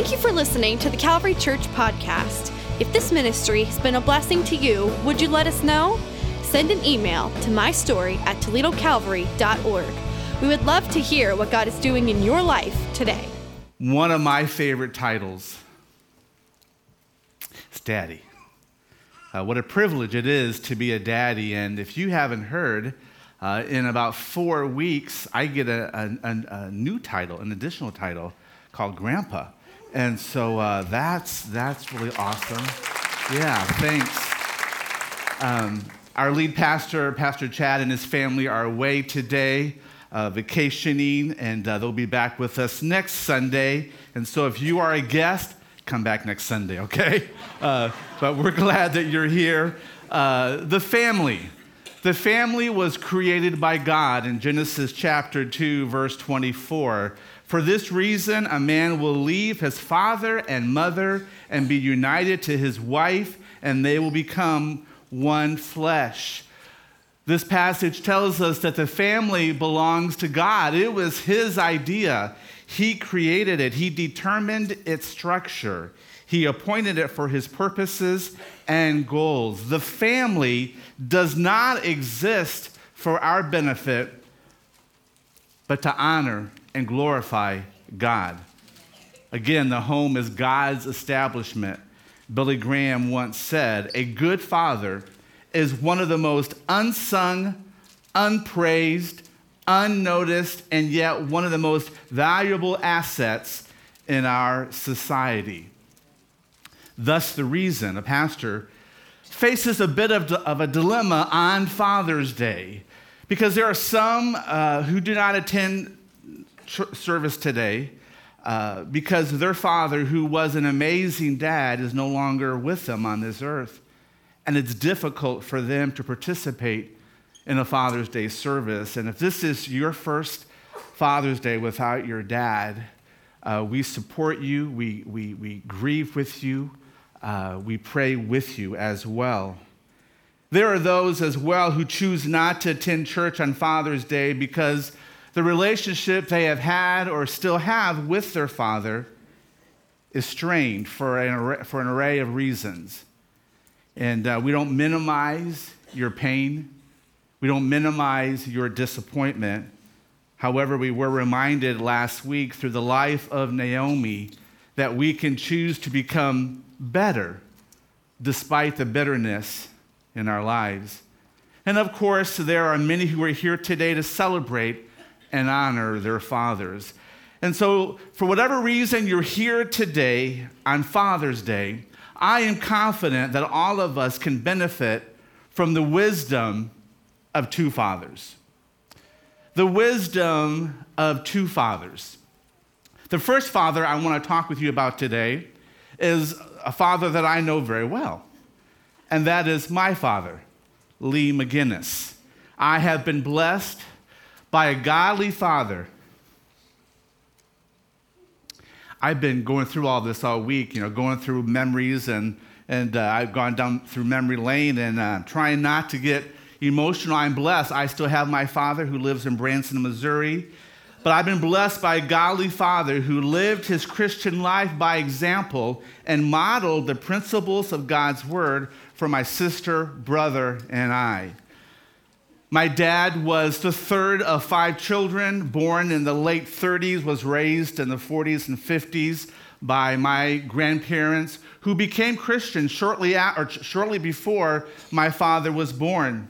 Thank you for listening to the Calvary Church podcast. If this ministry has been a blessing to you, would you let us know? Send an email to mystory at toledocalvary.org. We would love to hear what God is doing in your life today. One of my favorite titles is Daddy. Uh, what a privilege it is to be a daddy. And if you haven't heard, uh, in about four weeks, I get a, a, a, new title, an additional title called Grandpa. And so uh, that's, that's really awesome. Yeah, thanks. Um, our lead pastor, Pastor Chad, and his family are away today, uh, vacationing, and uh, they'll be back with us next Sunday. And so if you are a guest, come back next Sunday, okay? Uh, but we're glad that you're here. Uh, the family. The family was created by God in Genesis chapter 2, verse 24. For this reason, a man will leave his father and mother and be united to his wife, and they will become one flesh. This passage tells us that the family belongs to God. It was his idea. He created it, he determined its structure, he appointed it for his purposes and goals. The family does not exist for our benefit, but to honor and glorify God. Again, the home is God's establishment. Billy Graham once said, A good father is one of the most unsung, unpraised, unnoticed, and yet one of the most valuable assets in our society. Thus, the reason a pastor faces a bit of, of a dilemma on Father's Day, because there are some uh, who do not attend service today uh, because their father, who was an amazing dad, is no longer with them on this earth. And it's difficult for them to participate in a Father's Day service. And if this is your first Father's Day without your dad, uh, we support you, we, we, we grieve with you, uh, we pray with you as well. There are those as well who choose not to attend church on Father's Day because the relationship they have had or still have with their father is strained for an array, for an array of reasons. And uh, we don't minimize your pain, we don't minimize your disappointment. However, we were reminded last week through the life of Naomi that we can choose to become better despite the bitterness in our lives. And of course, there are many who are here today to celebrate and honor their fathers. And so, for whatever reason you're here today on Father's Day, I am confident that all of us can benefit from the wisdom of two fathers. The wisdom of two fathers. The first father I want to talk with you about today is a father that I know very well, and that is my father, Lee McGinnis. I have been blessed by a godly father. I've been going through all this all week, you know, going through memories, and, and uh, I've gone down through memory lane and uh, trying not to get emotional. I'm blessed. I still have my father who lives in Branson, Missouri. But I've been blessed by a godly father who lived his Christian life by example and modeled the principles of God's word for my sister, brother, and I. My dad was the third of five children, born in the late 30s, was raised in the 40s and 50s by my grandparents, who became Christians shortly, at, or shortly before my father was born.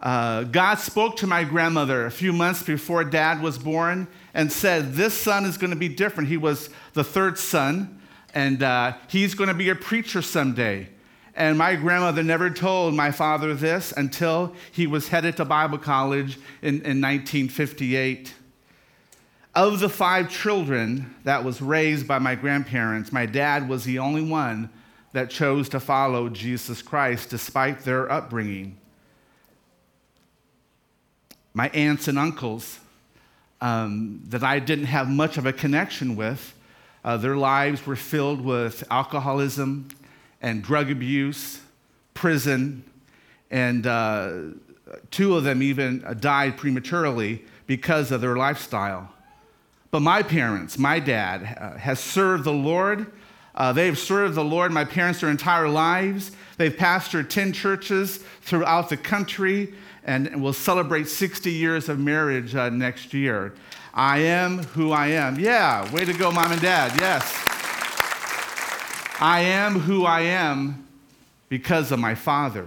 Uh, God spoke to my grandmother a few months before dad was born and said, This son is going to be different. He was the third son, and uh, he's going to be a preacher someday. And my grandmother never told my father this until he was headed to Bible college in, in 1958. Of the five children that was raised by my grandparents, my dad was the only one that chose to follow Jesus Christ despite their upbringing. My aunts and uncles um, that I didn't have much of a connection with, uh, their lives were filled with alcoholism and drug abuse, prison, and uh, two of them even died prematurely because of their lifestyle. But my parents, my dad, uh, has served the Lord. Uh, they've served the Lord, my parents, their entire lives. They've pastored 10 churches throughout the country and will celebrate 60 years of marriage uh, next year. I am who I am. Yeah, way to go, mom and dad. Yes. I am who I am because of my Father.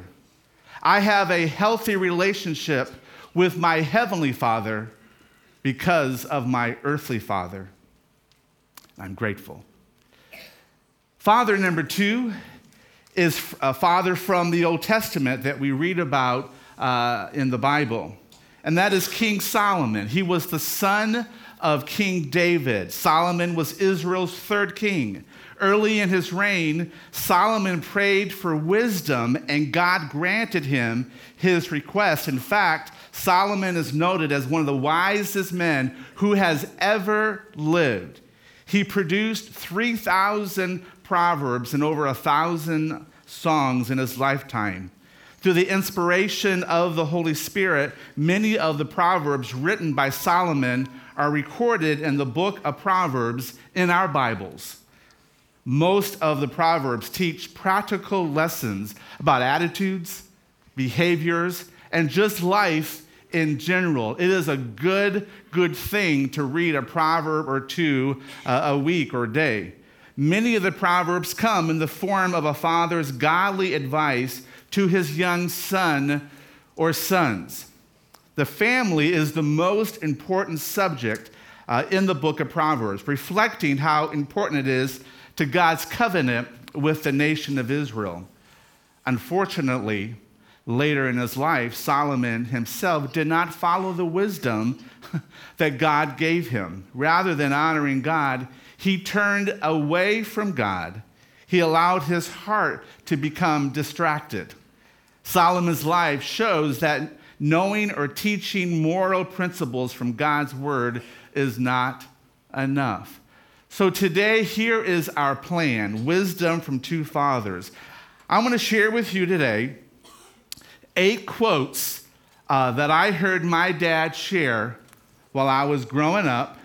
I have a healthy relationship with my Heavenly Father because of my earthly Father. I'm grateful. Father number two is a father from the Old Testament that we read about uh, in the Bible, and that is King Solomon. He was the son of King David. Solomon was Israel's third king. Early in his reign, Solomon prayed for wisdom, and God granted him his request. In fact, Solomon is noted as one of the wisest men who has ever lived. He produced 3,000 proverbs and over a thousand songs in his lifetime. Through the inspiration of the Holy Spirit, many of the proverbs written by Solomon are recorded in the book of Proverbs in our Bibles. Most of the Proverbs teach practical lessons about attitudes, behaviors, and just life in general. It is a good, good thing to read a proverb or two uh, a week or day. Many of the proverbs come in the form of a father's godly advice to his young son or sons. The family is the most important subject uh, in the book of Proverbs, reflecting how important it is to God's covenant with the nation of Israel. Unfortunately, later in his life, Solomon himself did not follow the wisdom that God gave him. Rather than honoring God, he turned away from God. He allowed his heart to become distracted. Solomon's life shows that knowing or teaching moral principles from God's word is not enough. So today, here is our plan wisdom from two fathers. I'm going to share with you today eight quotes uh, that I heard my dad share while I was growing up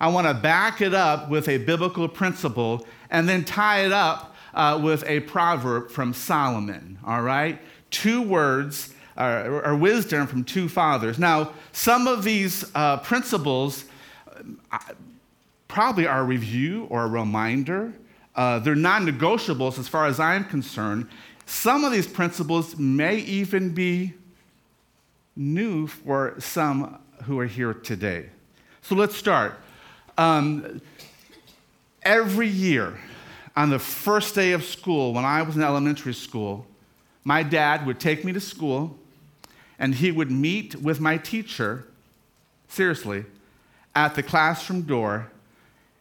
I want to back it up with a biblical principle and then tie it up uh, with a proverb from Solomon, all right? Two words uh, or wisdom from two fathers. Now, some of these uh, principles uh, probably are a review or a reminder. Uh, they're non negotiables as far as I'm concerned. Some of these principles may even be new for some who are here today. So let's start. Um, every year, on the first day of school, when I was in elementary school, my dad would take me to school and he would meet with my teacher, seriously, at the classroom door,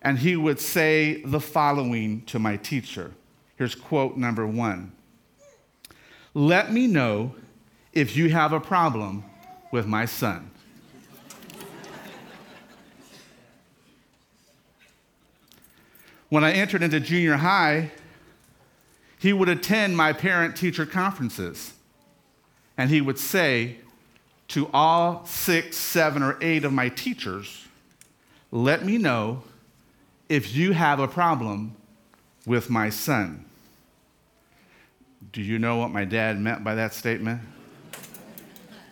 and he would say the following to my teacher. Here's quote number one Let me know if you have a problem with my son. When I entered into junior high, he would attend my parent teacher conferences and he would say to all six, seven, or eight of my teachers, Let me know if you have a problem with my son. Do you know what my dad meant by that statement?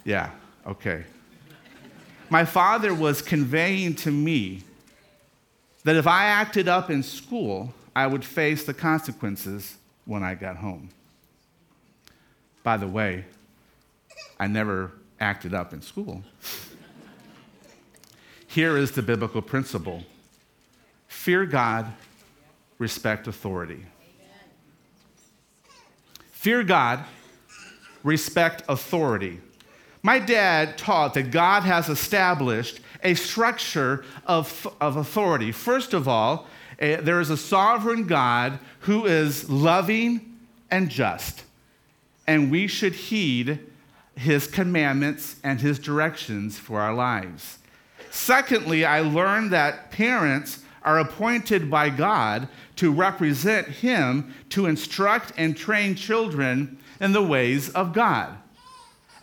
Yeah, okay. My father was conveying to me that if I acted up in school, I would face the consequences when I got home. By the way, I never acted up in school. Here is the biblical principle fear God, respect authority. Fear God, respect authority. My dad taught that God has established a structure of, of authority. First of all, a, there is a sovereign God who is loving and just, and we should heed his commandments and his directions for our lives. Secondly, I learned that parents are appointed by God to represent him to instruct and train children in the ways of God.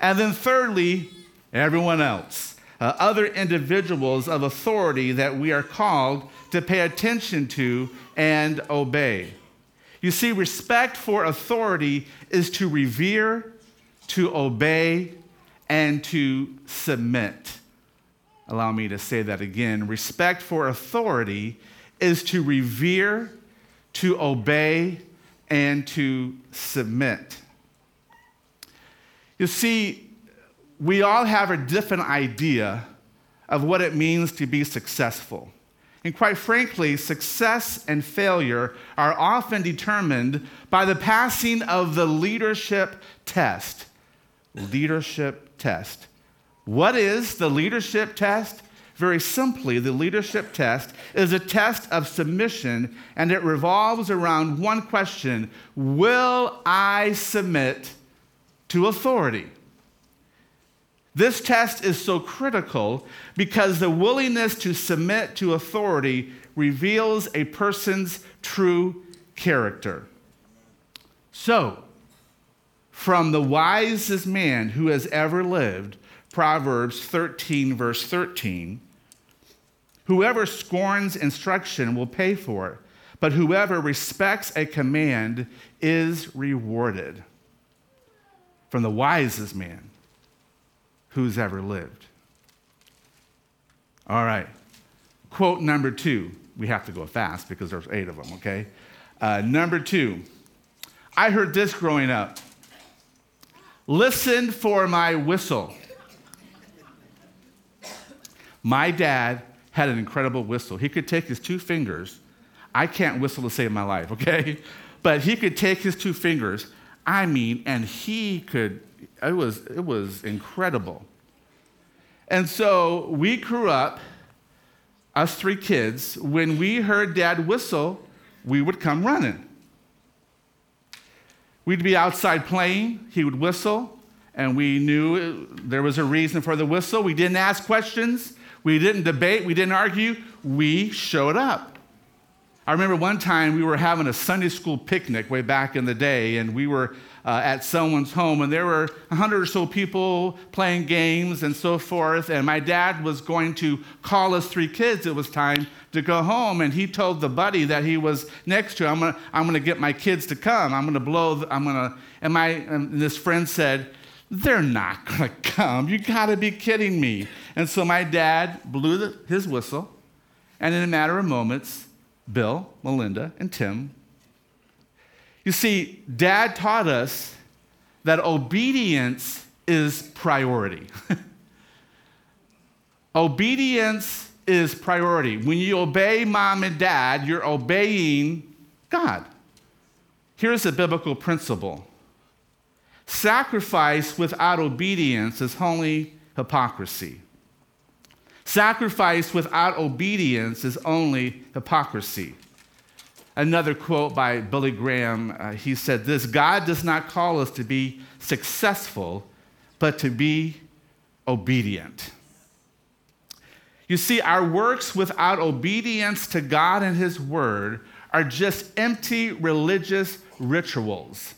And then thirdly, everyone else. uh, other individuals of authority that we are called to pay attention to and obey. You see, respect for authority is to revere, to obey, and to submit. Allow me to say that again. Respect for authority is to revere, to obey, and to submit. You see, we all have a different idea of what it means to be successful. And quite frankly, success and failure are often determined by the passing of the leadership test. Leadership test. What is the leadership test? Very simply, the leadership test is a test of submission, and it revolves around one question Will I submit to authority? This test is so critical because the willingness to submit to authority reveals a person's true character. So, from the wisest man who has ever lived, Proverbs 13, verse 13, whoever scorns instruction will pay for it, but whoever respects a command is rewarded. From the wisest man who's ever lived. All right. Quote number two. We have to go fast because there's eight of them, okay? Uh, number two. I heard this growing up. Listen for my whistle. My dad had an incredible whistle. He could take his two fingers. I can't whistle to save my life, okay? But he could take his two fingers. I mean, and he could it was, it was incredible. And so we grew up, us three kids, when we heard dad whistle, we would come running. We'd be outside playing, he would whistle, and we knew there was a reason for the whistle. We didn't ask questions, we didn't debate, we didn't argue, we showed up. I remember one time we were having a Sunday school picnic way back in the day, and we were uh, at someone's home, and there were a hundred or so people playing games and so forth. And my dad was going to call us three kids. It was time to go home, and he told the buddy that he was next to, "I'm gonna, I'm gonna get my kids to come. I'm gonna blow. The, I'm gonna." And my and this friend said, "They're not gonna come. You gotta be kidding me." And so my dad blew the, his whistle, and in a matter of moments, Bill, Melinda, and Tim you see, dad taught us that obedience is priority. obedience is priority. When you obey mom and dad, you're obeying God. Here's a biblical principle sacrifice without obedience is only hypocrisy. Sacrifice without obedience is only hypocrisy. Another quote by Billy Graham uh, he said this God does not call us to be successful, but to be obedient. You see, our works without obedience to God and His Word are just empty religious rituals.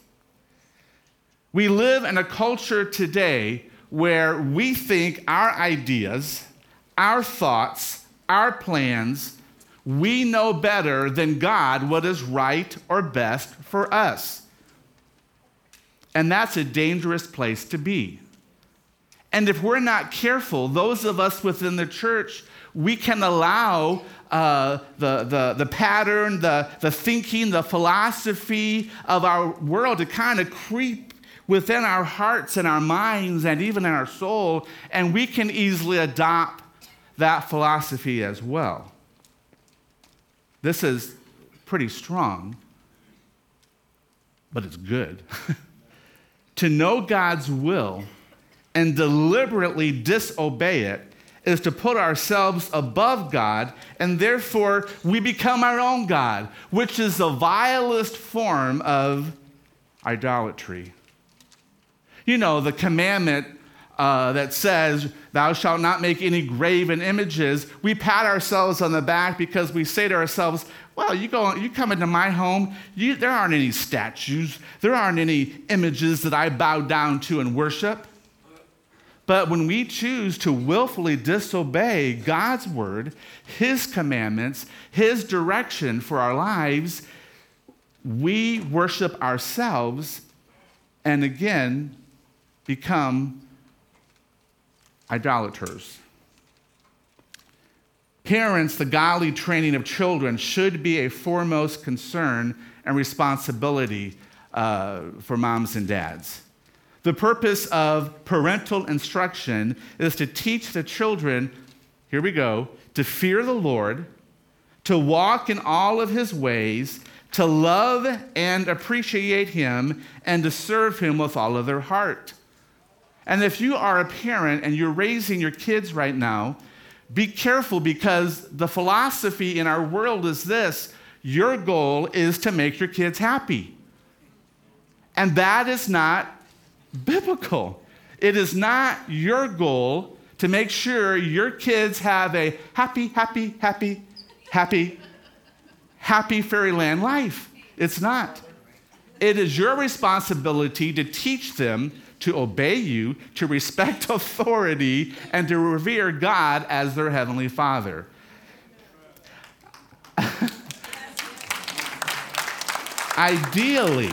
We live in a culture today where we think our ideas, our thoughts, our plans, we know better than God what is right or best for us. And that's a dangerous place to be. And if we're not careful, those of us within the church, we can allow uh, the, the, the pattern, the, the thinking, the philosophy of our world to kind of creep within our hearts and our minds and even in our soul, and we can easily adopt that philosophy as well. This is pretty strong, but it's good. to know God's will and deliberately disobey it is to put ourselves above God, and therefore we become our own God, which is the vilest form of idolatry. You know, the commandment uh, that says, Thou shalt not make any graven images, we pat ourselves on the back because we say to ourselves, Well, you, go, you come into my home, you, there aren't any statues, there aren't any images that I bow down to and worship. But when we choose to willfully disobey God's word, His commandments, His direction for our lives, we worship ourselves and again become idolaters. Parents, the godly training of children should be a foremost concern and responsibility uh, for moms and dads. The purpose of parental instruction is to teach the children, here we go, to fear the Lord, to walk in all of his ways, to love and appreciate him, and to serve him with all of their heart. And if you are a parent and you're raising your kids right now, be careful because the philosophy in our world is this your goal is to make your kids happy. And that is not biblical. It is not your goal to make sure your kids have a happy, happy, happy, happy, happy fairyland life. It's not. It is your responsibility to teach them to obey you, to respect authority, and to revere God as their heavenly Father. Ideally,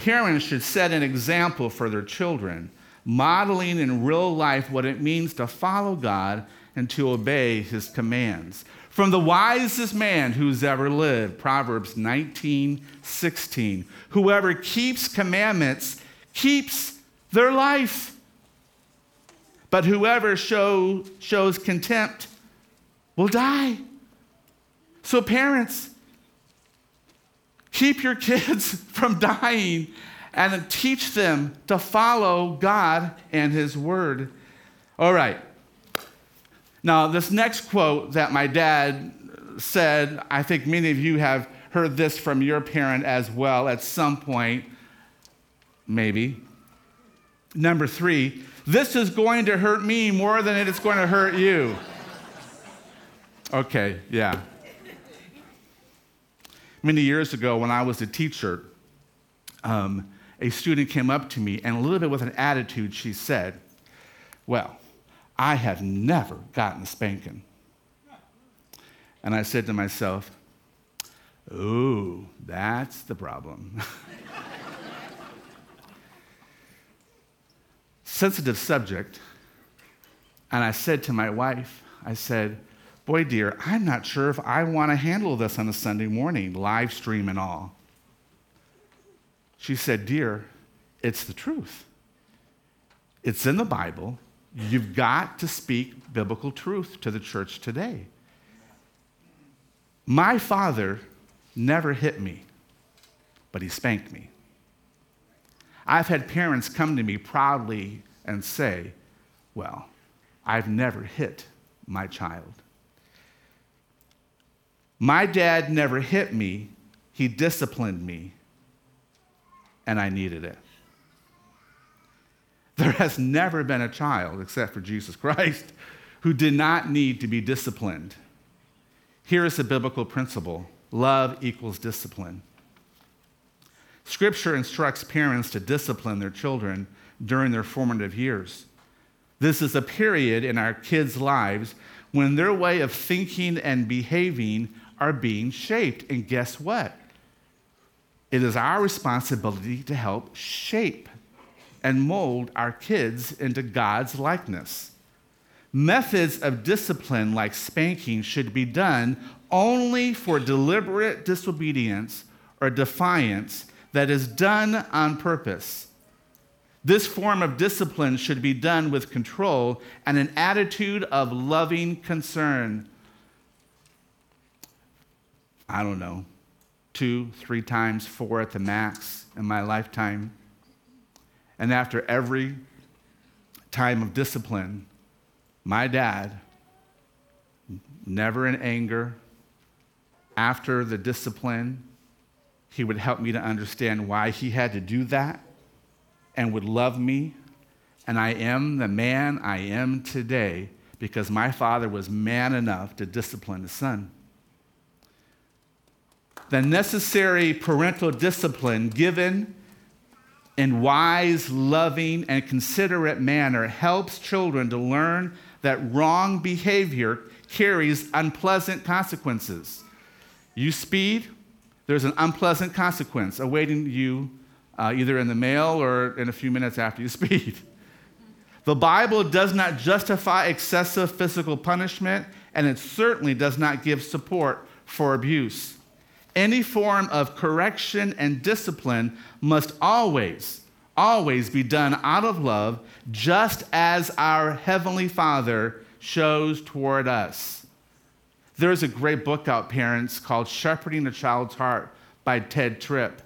Parents should set an example for their children, modeling in real life what it means to follow God and to obey his commands. From the wisest man who's ever lived, Proverbs 19, 16. Whoever keeps commandments keeps their life. But whoever show, shows contempt will die. So, parents, Keep your kids from dying and teach them to follow God and His Word. All right. Now, this next quote that my dad said, I think many of you have heard this from your parent as well at some point, maybe. Number three, this is going to hurt me more than it is going to hurt you. Okay, yeah. Many years ago, when I was a teacher, um, a student came up to me and a little bit with an attitude, she said, Well, I have never gotten a spanking. And I said to myself, Oh, that's the problem. Sensitive subject. And I said to my wife, I said, Boy, dear, I'm not sure if I want to handle this on a Sunday morning, live stream and all. She said, Dear, it's the truth. It's in the Bible. You've got to speak biblical truth to the church today. My father never hit me, but he spanked me. I've had parents come to me proudly and say, Well, I've never hit my child. My dad never hit me, he disciplined me, and I needed it. There has never been a child, except for Jesus Christ, who did not need to be disciplined. Here is a biblical principle love equals discipline. Scripture instructs parents to discipline their children during their formative years. This is a period in our kids' lives when their way of thinking and behaving are being shaped. And guess what? It is our responsibility to help shape and mold our kids into God's likeness. Methods of discipline like spanking should be done only for deliberate disobedience or defiance that is done on purpose. This form of discipline should be done with control and an attitude of loving concern I don't know, two, three times, four at the max in my lifetime. And after every time of discipline, my dad, never in anger, after the discipline, he would help me to understand why he had to do that and would love me. And I am the man I am today because my father was man enough to discipline his son the necessary parental discipline given in wise, loving, and considerate manner helps children to learn that wrong behavior carries unpleasant consequences. You speed, there's an unpleasant consequence awaiting you uh, either in the mail or in a few minutes after you speed. The Bible does not justify excessive physical punishment, and it certainly does not give support for abuse. Any form of correction and discipline must always, always be done out of love, just as our Heavenly Father shows toward us. There's a great book out, parents, called Shepherding a Child's Heart by Tedd Tripp.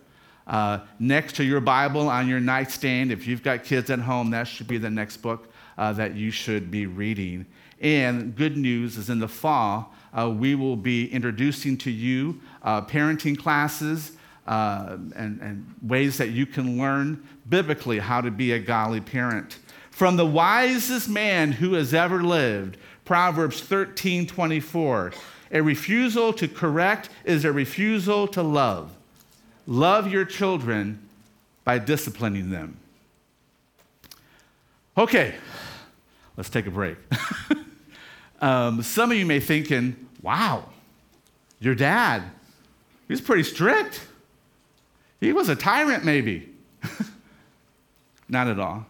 Uh, next to your Bible on your nightstand, if you've got kids at home, that should be the next book uh, that you should be reading. And good news is in the fall, uh, we will be introducing to you uh, parenting classes uh, and, and ways that you can learn biblically how to be a godly parent. From the wisest man who has ever lived, Proverbs 13 24, a refusal to correct is a refusal to love. Love your children by disciplining them. Okay, let's take a break. um, some of you may thinking, wow, your dad, he's pretty strict. He was a tyrant, maybe. Not at all.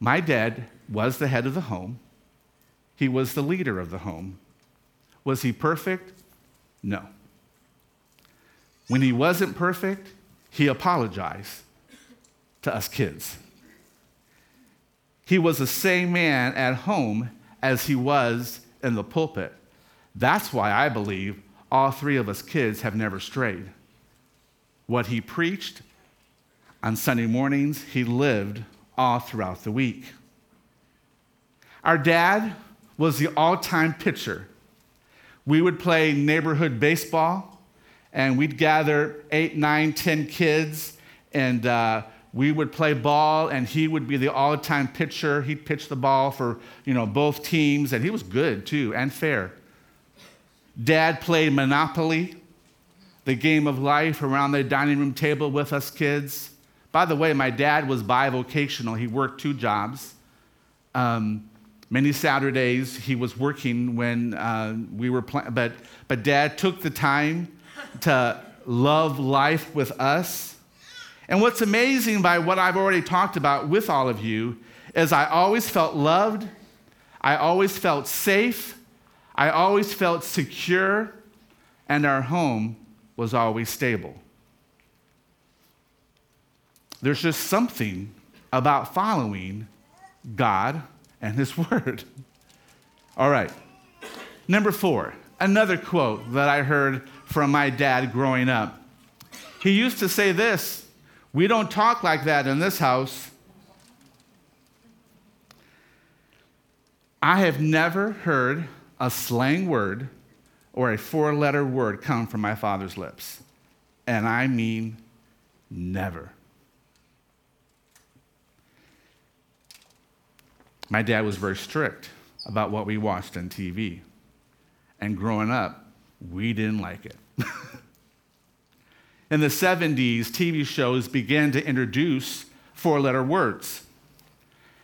My dad was the head of the home. He was the leader of the home. Was he perfect? No. When he wasn't perfect, he apologized to us kids. He was the same man at home as he was in the pulpit. That's why I believe all three of us kids have never strayed. What he preached on Sunday mornings, he lived all throughout the week. Our dad was the all time pitcher. We would play neighborhood baseball and we'd gather eight, nine, ten kids, and uh, we would play ball, and he would be the all-time pitcher. He'd pitch the ball for you know both teams, and he was good too and fair. Dad played Monopoly, the game of life, around the dining room table with us kids. By the way, my dad was bivocational. He worked two jobs. Um, many Saturdays he was working when uh, we were playing, but but Dad took the time to love life with us. And what's amazing by what I've already talked about with all of you is I always felt loved, I always felt safe, I always felt secure, and our home was always stable. There's just something about following God and His Word. All right. Number four, another quote that I heard from my dad growing up. He used to say this We don't talk like that in this house. I have never heard a slang word or a four letter word come from my father's lips. And I mean never. My dad was very strict about what we watched on TV. And growing up, we didn't like it. In the 70s, TV shows began to introduce four letter words.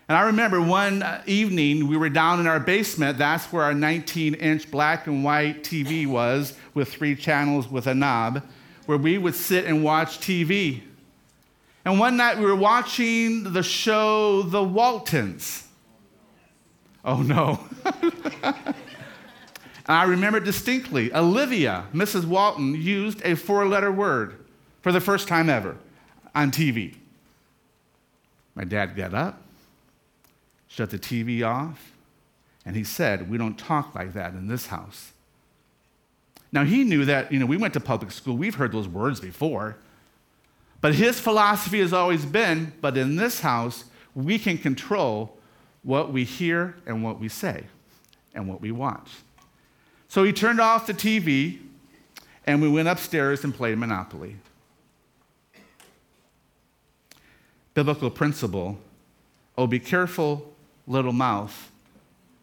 And I remember one uh, evening we were down in our basement. That's where our 19 inch black and white TV was, with three channels with a knob, where we would sit and watch TV. And one night we were watching the show The Waltons. Oh no. I remember distinctly Olivia, Mrs. Walton, used a four letter word for the first time ever on TV. My dad got up, shut the TV off, and he said, We don't talk like that in this house. Now, he knew that, you know, we went to public school, we've heard those words before. But his philosophy has always been, but in this house, we can control what we hear and what we say and what we watch. So he turned off the TV and we went upstairs and played Monopoly. Biblical principle oh, be careful, little mouth,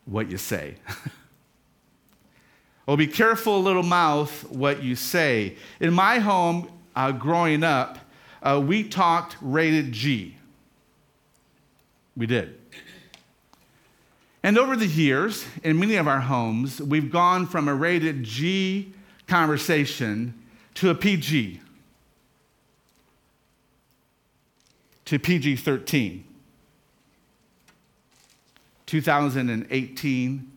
what you say. oh, be careful, little mouth, what you say. In my home, uh, growing up, uh, we talked rated G. We did. And over the years, in many of our homes, we've gone from a rated G conversation to a PG, to PG 13. 2018,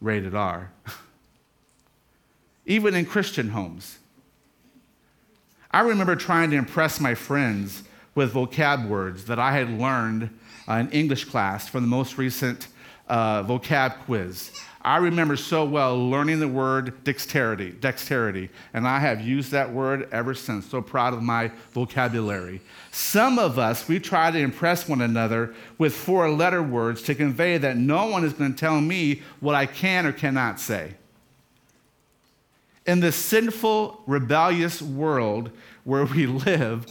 rated R. Even in Christian homes. I remember trying to impress my friends with vocab words that I had learned in English class from the most recent uh, vocab quiz. I remember so well learning the word dexterity, dexterity, and I have used that word ever since. So proud of my vocabulary. Some of us, we try to impress one another with four letter words to convey that no one is going to tell me what I can or cannot say. In the sinful, rebellious world where we live,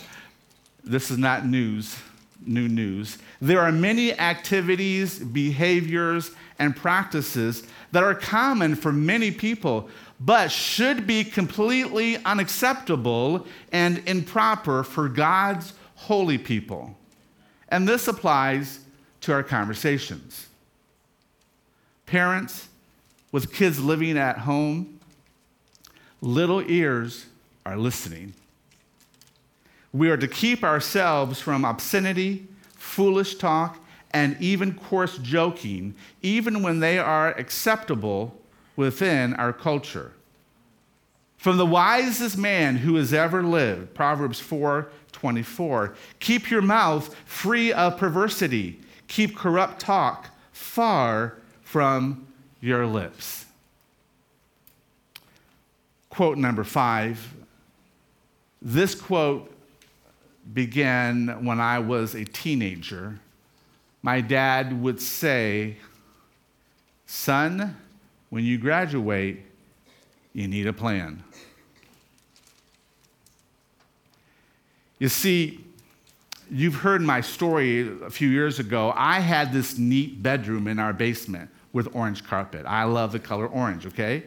this is not news, new news. There are many activities, behaviors, and practices that are common for many people, but should be completely unacceptable and improper for God's holy people. And this applies to our conversations. Parents with kids living at home, little ears are listening. We are to keep ourselves from obscenity, foolish talk, and even coarse joking, even when they are acceptable within our culture. From the wisest man who has ever lived, Proverbs 4 24, keep your mouth free of perversity, keep corrupt talk far from your lips. Quote number five. This quote began when I was a teenager my dad would say, Son, when you graduate, you need a plan. You see, you've heard my story a few years ago. I had this neat bedroom in our basement with orange carpet. I love the color orange, okay?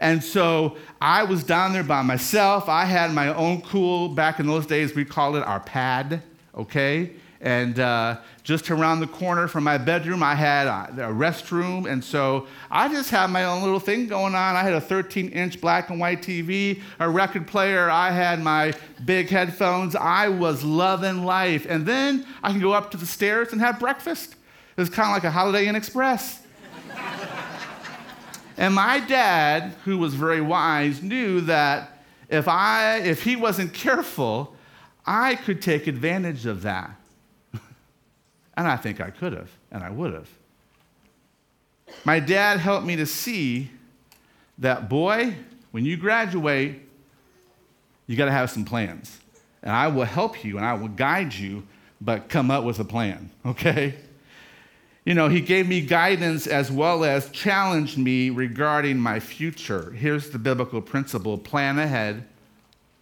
And so I was down there by myself. I had my own cool, back in those days, we called it our pad, okay? And uh, just around the corner from my bedroom, I had a, a restroom. And so I just had my own little thing going on. I had a 13 inch black and white TV, a record player. I had my big headphones. I was loving life. And then I can go up to the stairs and have breakfast. It was kind of like a Holiday Inn Express. And my dad, who was very wise, knew that if, I, if he wasn't careful, I could take advantage of that. And I think I could have, and I would have. My dad helped me to see that, boy, when you graduate, you got to have some plans. And I will help you and I will guide you, but come up with a plan, okay? You know, he gave me guidance as well as challenged me regarding my future. Here's the biblical principle plan ahead,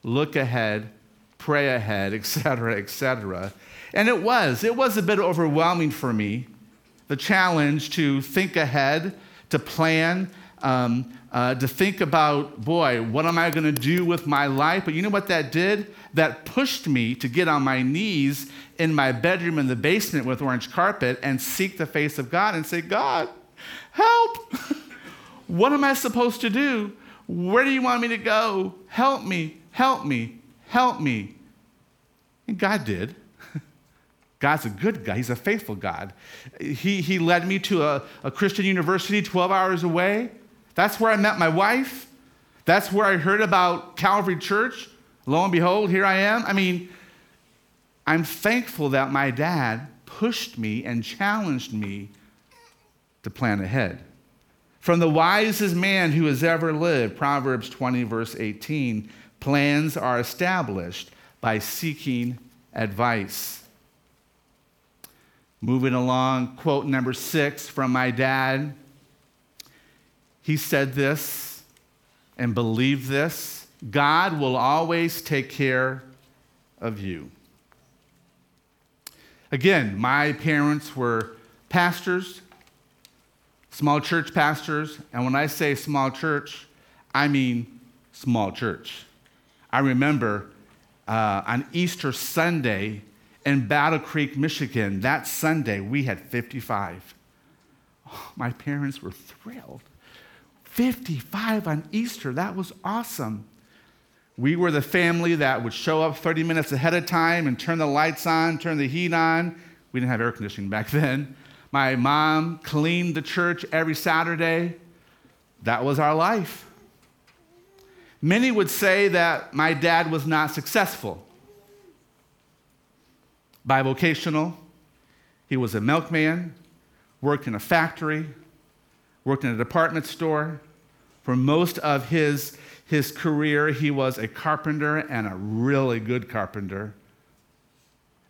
look ahead, pray ahead, etc., etc. And it was. It was a bit overwhelming for me, the challenge to think ahead, to plan, um, uh, to think about, boy, what am I going to do with my life? But you know what that did? That pushed me to get on my knees in my bedroom in the basement with orange carpet and seek the face of God and say, God, help! what am I supposed to do? Where do you want me to go? Help me, help me, help me. And God did. God's a good God. He's a faithful God. He, he led me to a, a Christian university 12 hours away. That's where I met my wife. That's where I heard about Calvary Church. Lo and behold, here I am. I mean, I'm thankful that my dad pushed me and challenged me to plan ahead. From the wisest man who has ever lived, Proverbs 20, verse 18, plans are established by seeking advice. Moving along, quote number six from my dad. He said this and believed this God will always take care of you. Again, my parents were pastors, small church pastors, and when I say small church, I mean small church. I remember uh, on Easter Sunday in Battle Creek, Michigan, that Sunday, we had 55. Oh, my parents were thrilled. 55 on Easter, that was awesome. We were the family that would show up 30 minutes ahead of time and turn the lights on, turn the heat on. We didn't have air conditioning back then. My mom cleaned the church every Saturday. That was our life. Many would say that my dad was not successful bivocational. He was a milkman, worked in a factory, worked in a department store. For most of his, his career, he was a carpenter and a really good carpenter.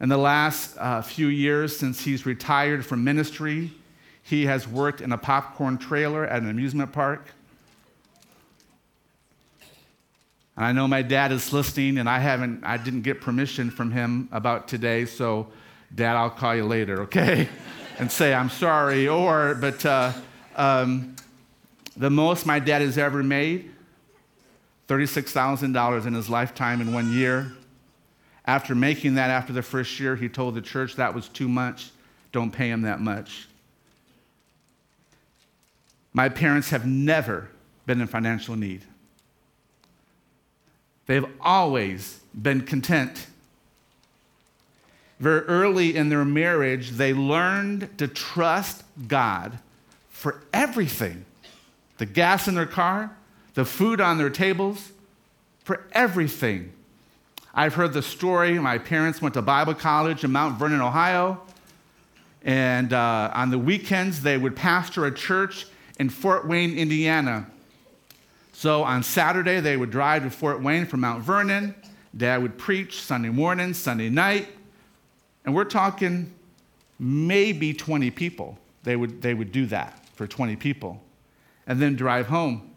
In the last uh, few years, since he's retired from ministry, he has worked in a popcorn trailer at an amusement park. And I know my dad is listening, and I haven't, I didn't get permission from him about today, so Dad, I'll call you later, okay? and say I'm sorry. Or, but uh, um, the most my dad has ever made, $36,000 in his lifetime in one year. After making that after the first year, he told the church that was too much. Don't pay him that much. My parents have never been in financial need. They've always been content. Very early in their marriage, they learned to trust God for everything the gas in their car, the food on their tables, for everything. I've heard the story. My parents went to Bible college in Mount Vernon, Ohio. And uh, on the weekends, they would pastor a church in Fort Wayne, Indiana. So on Saturday, they would drive to Fort Wayne from Mount Vernon. Dad would preach Sunday morning, Sunday night. And we're talking maybe 20 people. They would, they would do that for 20 people and then drive home.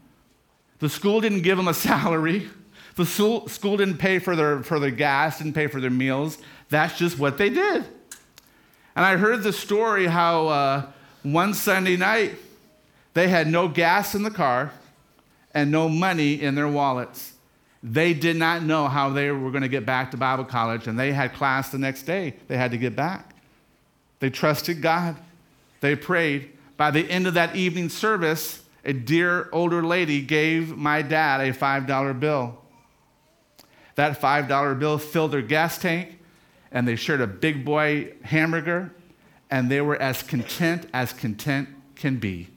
The school didn't give them a salary. The school, didn't pay for their, for their gas, didn't pay for their meals. That's just what they did. And I heard the story how uh, one Sunday night they had no gas in the car and no money in their wallets. They did not know how they were going to get back to Bible college, and they had class the next day. They had to get back. They trusted God. They prayed. By the end of that evening service, a dear older lady gave my dad a $5 bill. That $5 bill filled their gas tank, and they shared a big boy hamburger, and they were as content as content can be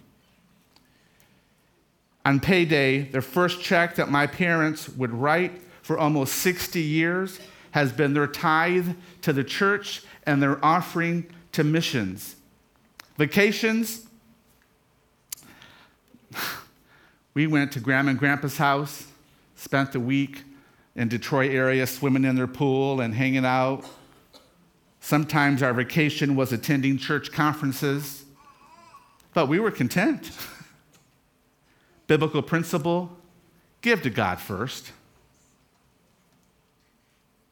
on payday, the first check that my parents would write for almost 60 years has been their tithe to the church and their offering to missions. Vacations, we went to grandma and grandpa's house, spent the week in Detroit area swimming in their pool and hanging out. Sometimes our vacation was attending church conferences, but we were content. biblical principle give to God first.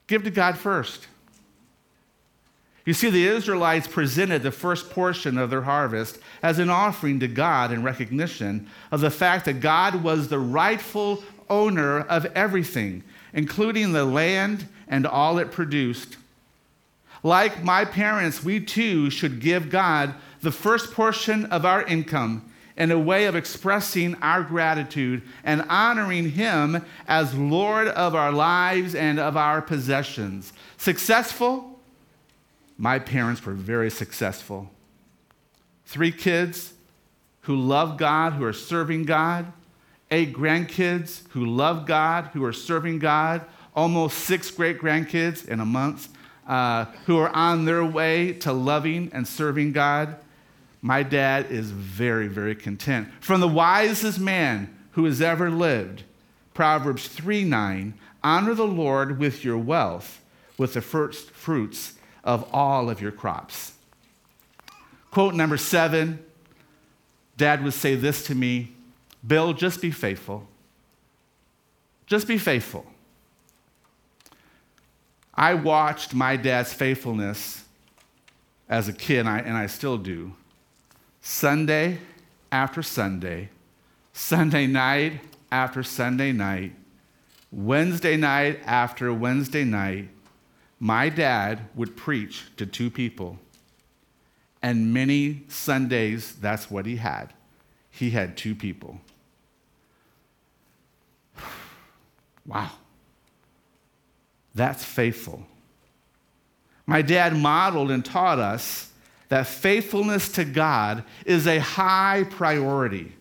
Give to God first. You see, the Israelites presented the first portion of their harvest as an offering to God in recognition of the fact that God was the rightful owner of everything, including the land and all it produced. Like my parents, we too should give God the first portion of our income in a way of expressing our gratitude and honoring Him as Lord of our lives and of our possessions. Successful? My parents were very successful. Three kids who love God, who are serving God. Eight grandkids who love God, who are serving God. Almost six great grandkids in a month uh, who are on their way to loving and serving God my dad is very, very content. From the wisest man who has ever lived, Proverbs 3 9, honor the Lord with your wealth, with the first fruits of all of your crops. Quote number seven Dad would say this to me Bill, just be faithful. Just be faithful. I watched my dad's faithfulness as a kid, and I, and I still do. Sunday after Sunday, Sunday night after Sunday night, Wednesday night after Wednesday night, my dad would preach to two people. And many Sundays, that's what he had. He had two people. Wow. That's faithful. My dad modeled and taught us that faithfulness to God is a high priority.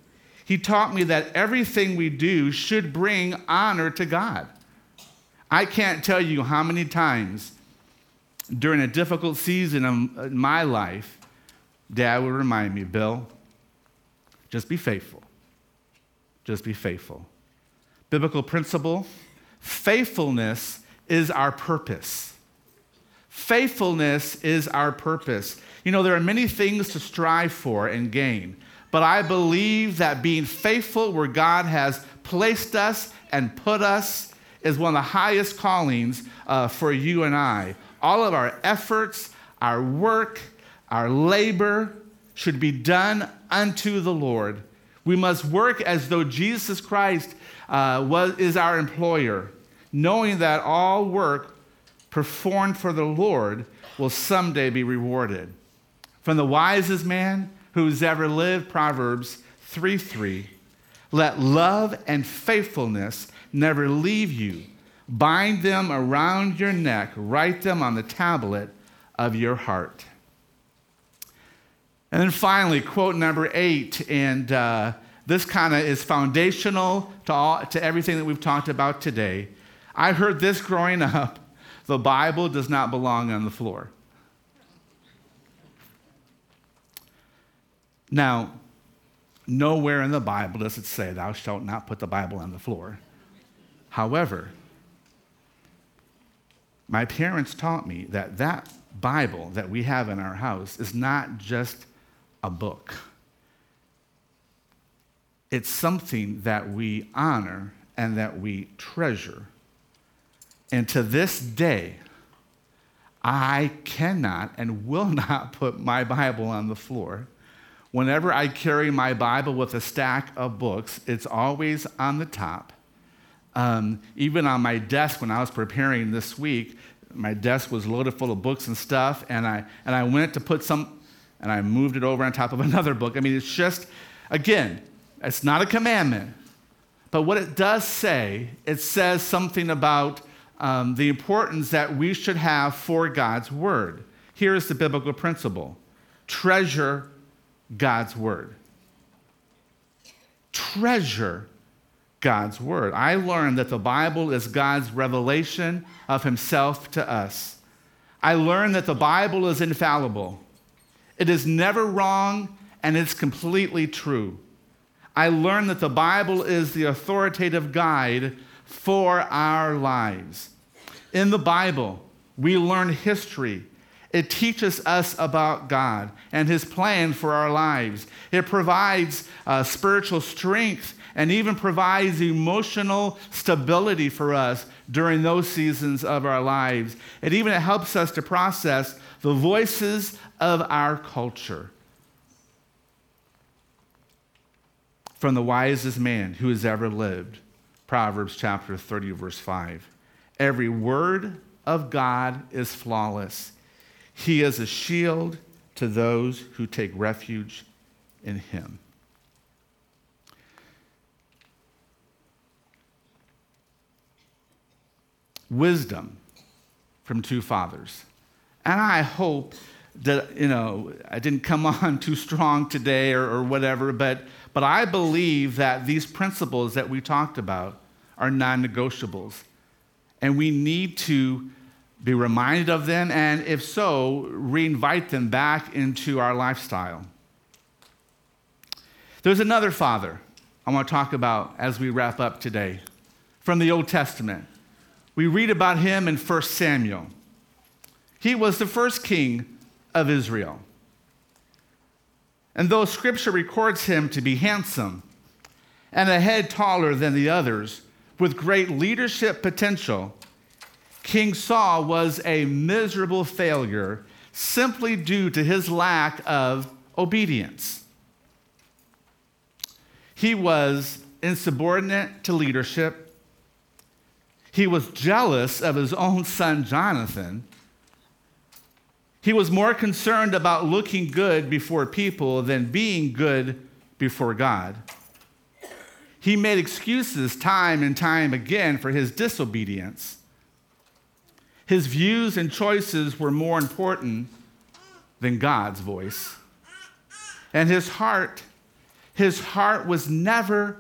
He taught me that everything we do should bring honor to God. I can't tell you how many times during a difficult season of my life, Dad would remind me, Bill, just be faithful. Just be faithful. Biblical principle faithfulness is our purpose. Faithfulness is our purpose. You know, there are many things to strive for and gain, but I believe that being faithful where God has placed us and put us is one of the highest callings uh, for you and I. All of our efforts, our work, our labor should be done unto the Lord. We must work as though Jesus Christ uh, was, is our employer, knowing that all work performed for the Lord will someday be rewarded. From the wisest man who's ever lived, Proverbs 3 3. Let love and faithfulness never leave you. Bind them around your neck, write them on the tablet of your heart. And then finally, quote number eight, and uh, this kind of is foundational to, all, to everything that we've talked about today. I heard this growing up the Bible does not belong on the floor. Now, nowhere in the Bible does it say, Thou shalt not put the Bible on the floor. However, my parents taught me that that Bible that we have in our house is not just a book, it's something that we honor and that we treasure. And to this day, I cannot and will not put my Bible on the floor. Whenever I carry my Bible with a stack of books, it's always on the top. Um, even on my desk when I was preparing this week, my desk was loaded full of books and stuff, and I, and I went to put some, and I moved it over on top of another book. I mean, it's just, again, it's not a commandment, but what it does say, it says something about um, the importance that we should have for God's word. Here is the biblical principle treasure God's word. Treasure God's word. I learned that the Bible is God's revelation of himself to us. I learned that the Bible is infallible. It is never wrong and it's completely true. I learned that the Bible is the authoritative guide for our lives. In the Bible, we learn history. It teaches us about God and His plan for our lives. It provides uh, spiritual strength and even provides emotional stability for us during those seasons of our lives. It even helps us to process the voices of our culture. From the wisest man who has ever lived, Proverbs chapter 30, verse 5. Every word of God is flawless. He is a shield to those who take refuge in him. Wisdom from two fathers. And I hope that, you know, I didn't come on too strong today or, or whatever, but, but I believe that these principles that we talked about are non negotiables and we need to be reminded of them, and if so, reinvite them back into our lifestyle. There's another father I want to talk about as we wrap up today from the Old Testament. We read about him in 1 Samuel. He was the first king of Israel. And though scripture records him to be handsome and a head taller than the others, with great leadership potential, King Saul was a miserable failure simply due to his lack of obedience. He was insubordinate to leadership, He was jealous of his own son, Jonathan. He was more concerned about looking good before people than being good before God. He made excuses time and time again for his disobedience. His views and choices were more important than God's voice. And his heart, his heart was never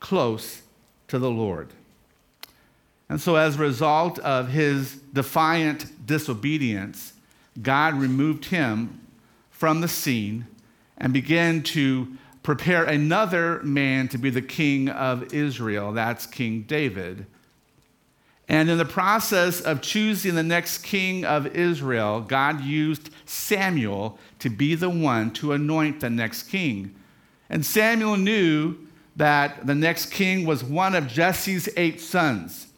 close to the Lord. And so, as a result of his defiant disobedience, God removed him from the scene and began to prepare another man to be the king of Israel. That's King David. And in the process of choosing the next king of Israel, God used Samuel to be the one to anoint the next king. And Samuel knew that the next king was one of Jesse's eight sons.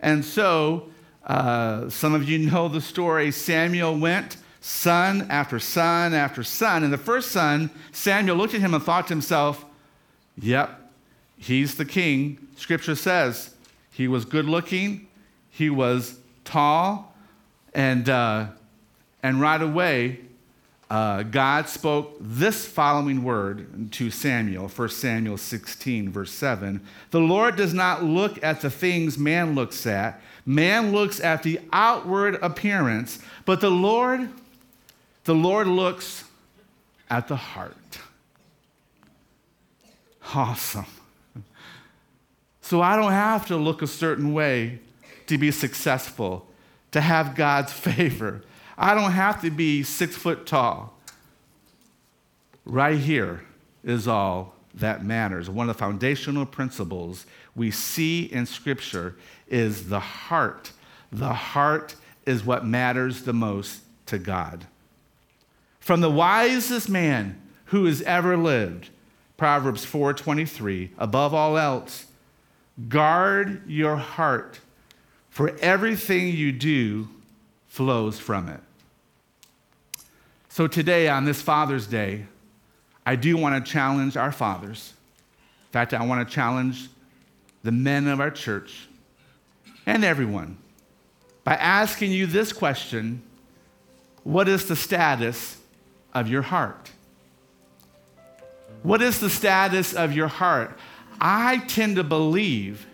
And so, uh, some of you know the story. Samuel went son after son after son. And the first son, Samuel looked at him and thought to himself, Yep, he's the king. Scripture says he was good looking, he was tall, and, uh, and right away, uh, God spoke this following word to Samuel, 1 Samuel 16, verse 7. The Lord does not look at the things man looks at. Man looks at the outward appearance, but the Lord the Lord looks at the heart. Awesome. So I don't have to look a certain way to be successful, to have God's favor. I don't have to be six foot tall. Right here is all that matters. One of the foundational principles we see in Scripture is the heart. The heart is what matters the most to God from the wisest man who has ever lived. Proverbs 4:23, above all else, guard your heart, for everything you do flows from it. So today on this Father's Day, I do want to challenge our fathers. In fact, I want to challenge the men of our church and everyone by asking you this question What is the status of your heart? What is the status of your heart? I tend to believe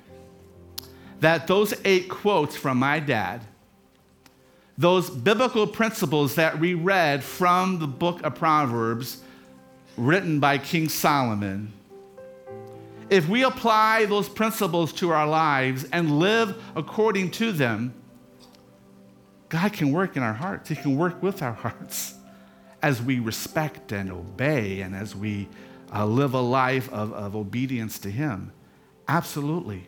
that those eight quotes from my dad, those biblical principles that we read from the book of Proverbs written by King Solomon, if we apply those principles to our lives and live according to them, God can work in our hearts. He can work with our hearts as we respect and obey and as we uh, live a life of, of obedience to Him. Absolutely.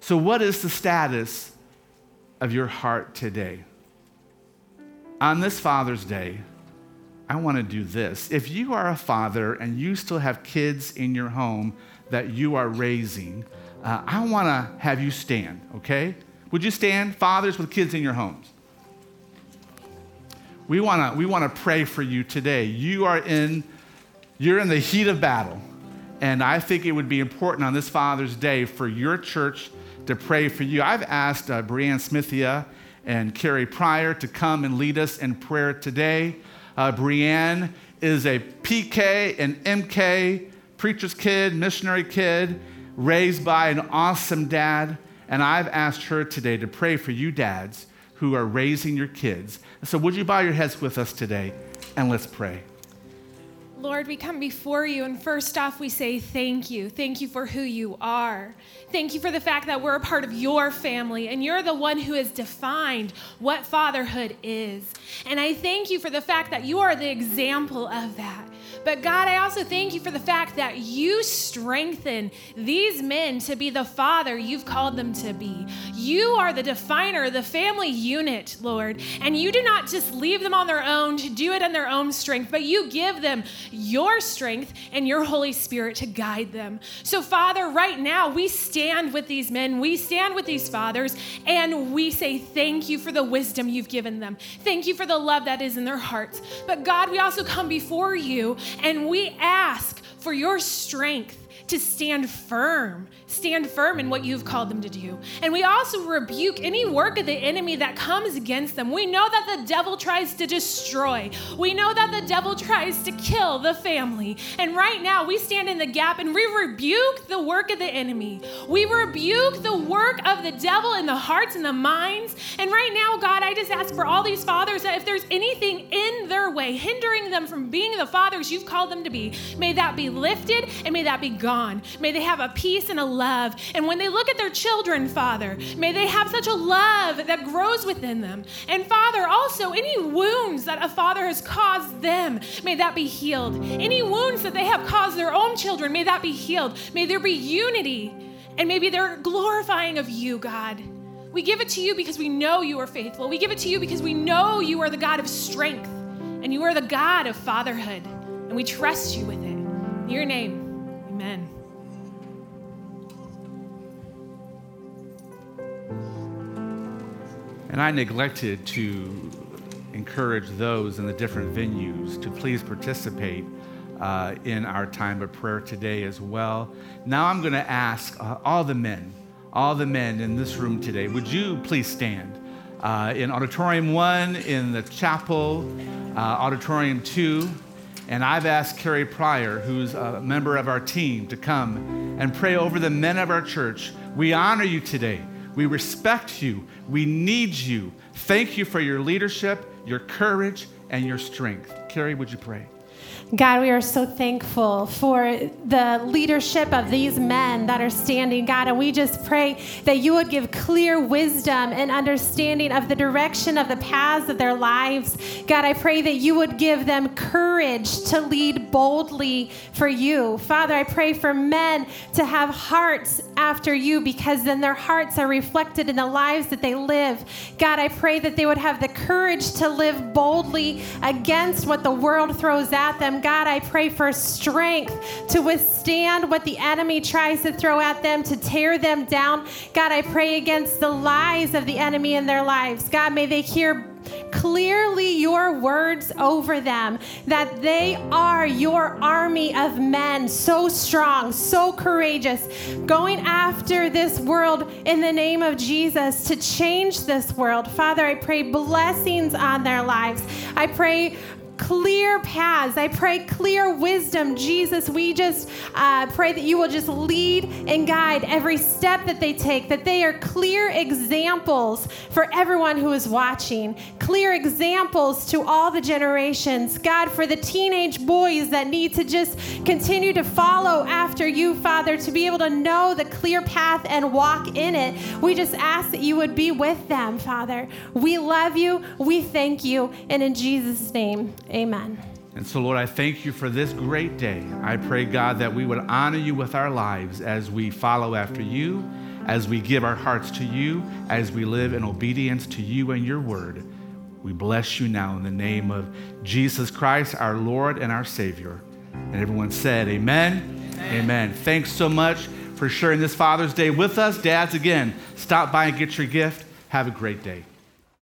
So, what is the status of your heart today? On this Father's Day, I want to do this. If you are a father and you still have kids in your home that you are raising, uh, I want to have you stand, okay? Would you stand, fathers with kids in your homes? we want to we want to pray for you today. You are in you're in the heat of battle. And I think it would be important on this Father's Day for your church to pray for you. I've asked uh, Brianne Smithia and Carrie Pryor to come and lead us in prayer today. Uh, Brianne is a PK and MK, preacher's kid, missionary kid, raised by an awesome dad. And I've asked her today to pray for you dads who are raising your kids. So, would you bow your heads with us today and let's pray? Lord, we come before you, and first off, we say thank you. Thank you for who you are. Thank you for the fact that we're a part of your family, and you're the one who has defined what fatherhood is. And I thank you for the fact that you are the example of that. But God, I also thank you for the fact that you strengthen these men to be the father you've called them to be. You are the definer, the family unit, Lord. And you do not just leave them on their own to do it in their own strength, but you give them your strength and your Holy Spirit to guide them. So, Father, right now we stand with these men, we stand with these fathers, and we say thank you for the wisdom you've given them. Thank you for the love that is in their hearts. But God, we also come before you and we ask for your strength to stand firm, stand firm in what you've called them to do. And we also rebuke any work of the enemy that comes against them. We know that the devil tries to destroy, we know that the devil tries to kill the family. And right now, we stand in the gap and we rebuke the work of the enemy. We rebuke the work of the devil in the hearts and the minds. And right now, God, I just ask for all these fathers that if there's anything in their way hindering them from being the fathers you've called them to be, may that be lifted and may that be gone. May they have a peace and a love. And when they look at their children, Father, may they have such a love that grows within them. And Father, also any wounds that a father has caused them, may that be healed. Any wounds that they have caused their own children, may that be healed. May there be unity. And maybe they're glorifying of you, God. We give it to you because we know you are faithful. We give it to you because we know you are the God of strength and you are the God of fatherhood. And we trust you with it. In your name, amen. And I neglected to encourage those in the different venues to please participate uh, in our time of prayer today as well. Now I'm going to ask uh, all the men all the men in this room today, would you please stand? Uh, in Auditorium 1, in the chapel, uh, Auditorium 2, and I've asked Carrie Pryor, who's a member of our team, to come and pray over the men of our church. We honor you today. We respect you. We need you. Thank you for your leadership, your courage, and your strength. Carrie, would you pray? God, we are so thankful for the leadership of these men that are standing, God. And we just pray that you would give clear wisdom and understanding of the direction of the paths of their lives. God, I pray that you would give them courage to lead boldly for you. Father, I pray for men to have hearts after you because then their hearts are reflected in the lives that they live. God, I pray that they would have the courage to live boldly against what the world throws at them. God, I pray for strength to withstand what the enemy tries to throw at them, to tear them down. God, I pray against the lies of the enemy in their lives. God, may they hear clearly your words over them that they are your army of men, so strong, so courageous, going after this world in the name of Jesus to change this world. Father, I pray blessings on their lives. I pray clear paths. I pray clear wisdom. Jesus, we just uh, pray that you will just lead and guide every step that they take, that they are clear examples for everyone who is watching, clear examples to all the generations. God, for the teenage boys that need to just continue to follow after you, Father, to be able to know the clear path and walk in it, we just ask that you would be with them, Father. We love you. We thank you. And in Jesus' name, Amen. And so, Lord, I thank you for this great day. I pray, God, that we would honor you with our lives as we follow after you, as we give our hearts to you, as we live in obedience to you and your word. We bless you now in the name of Jesus Christ, our Lord and our Savior. And everyone said, Amen. Amen. Amen. Thanks so much for sharing this Father's Day with us. Dads, again, stop by and get your gift. Have a great day.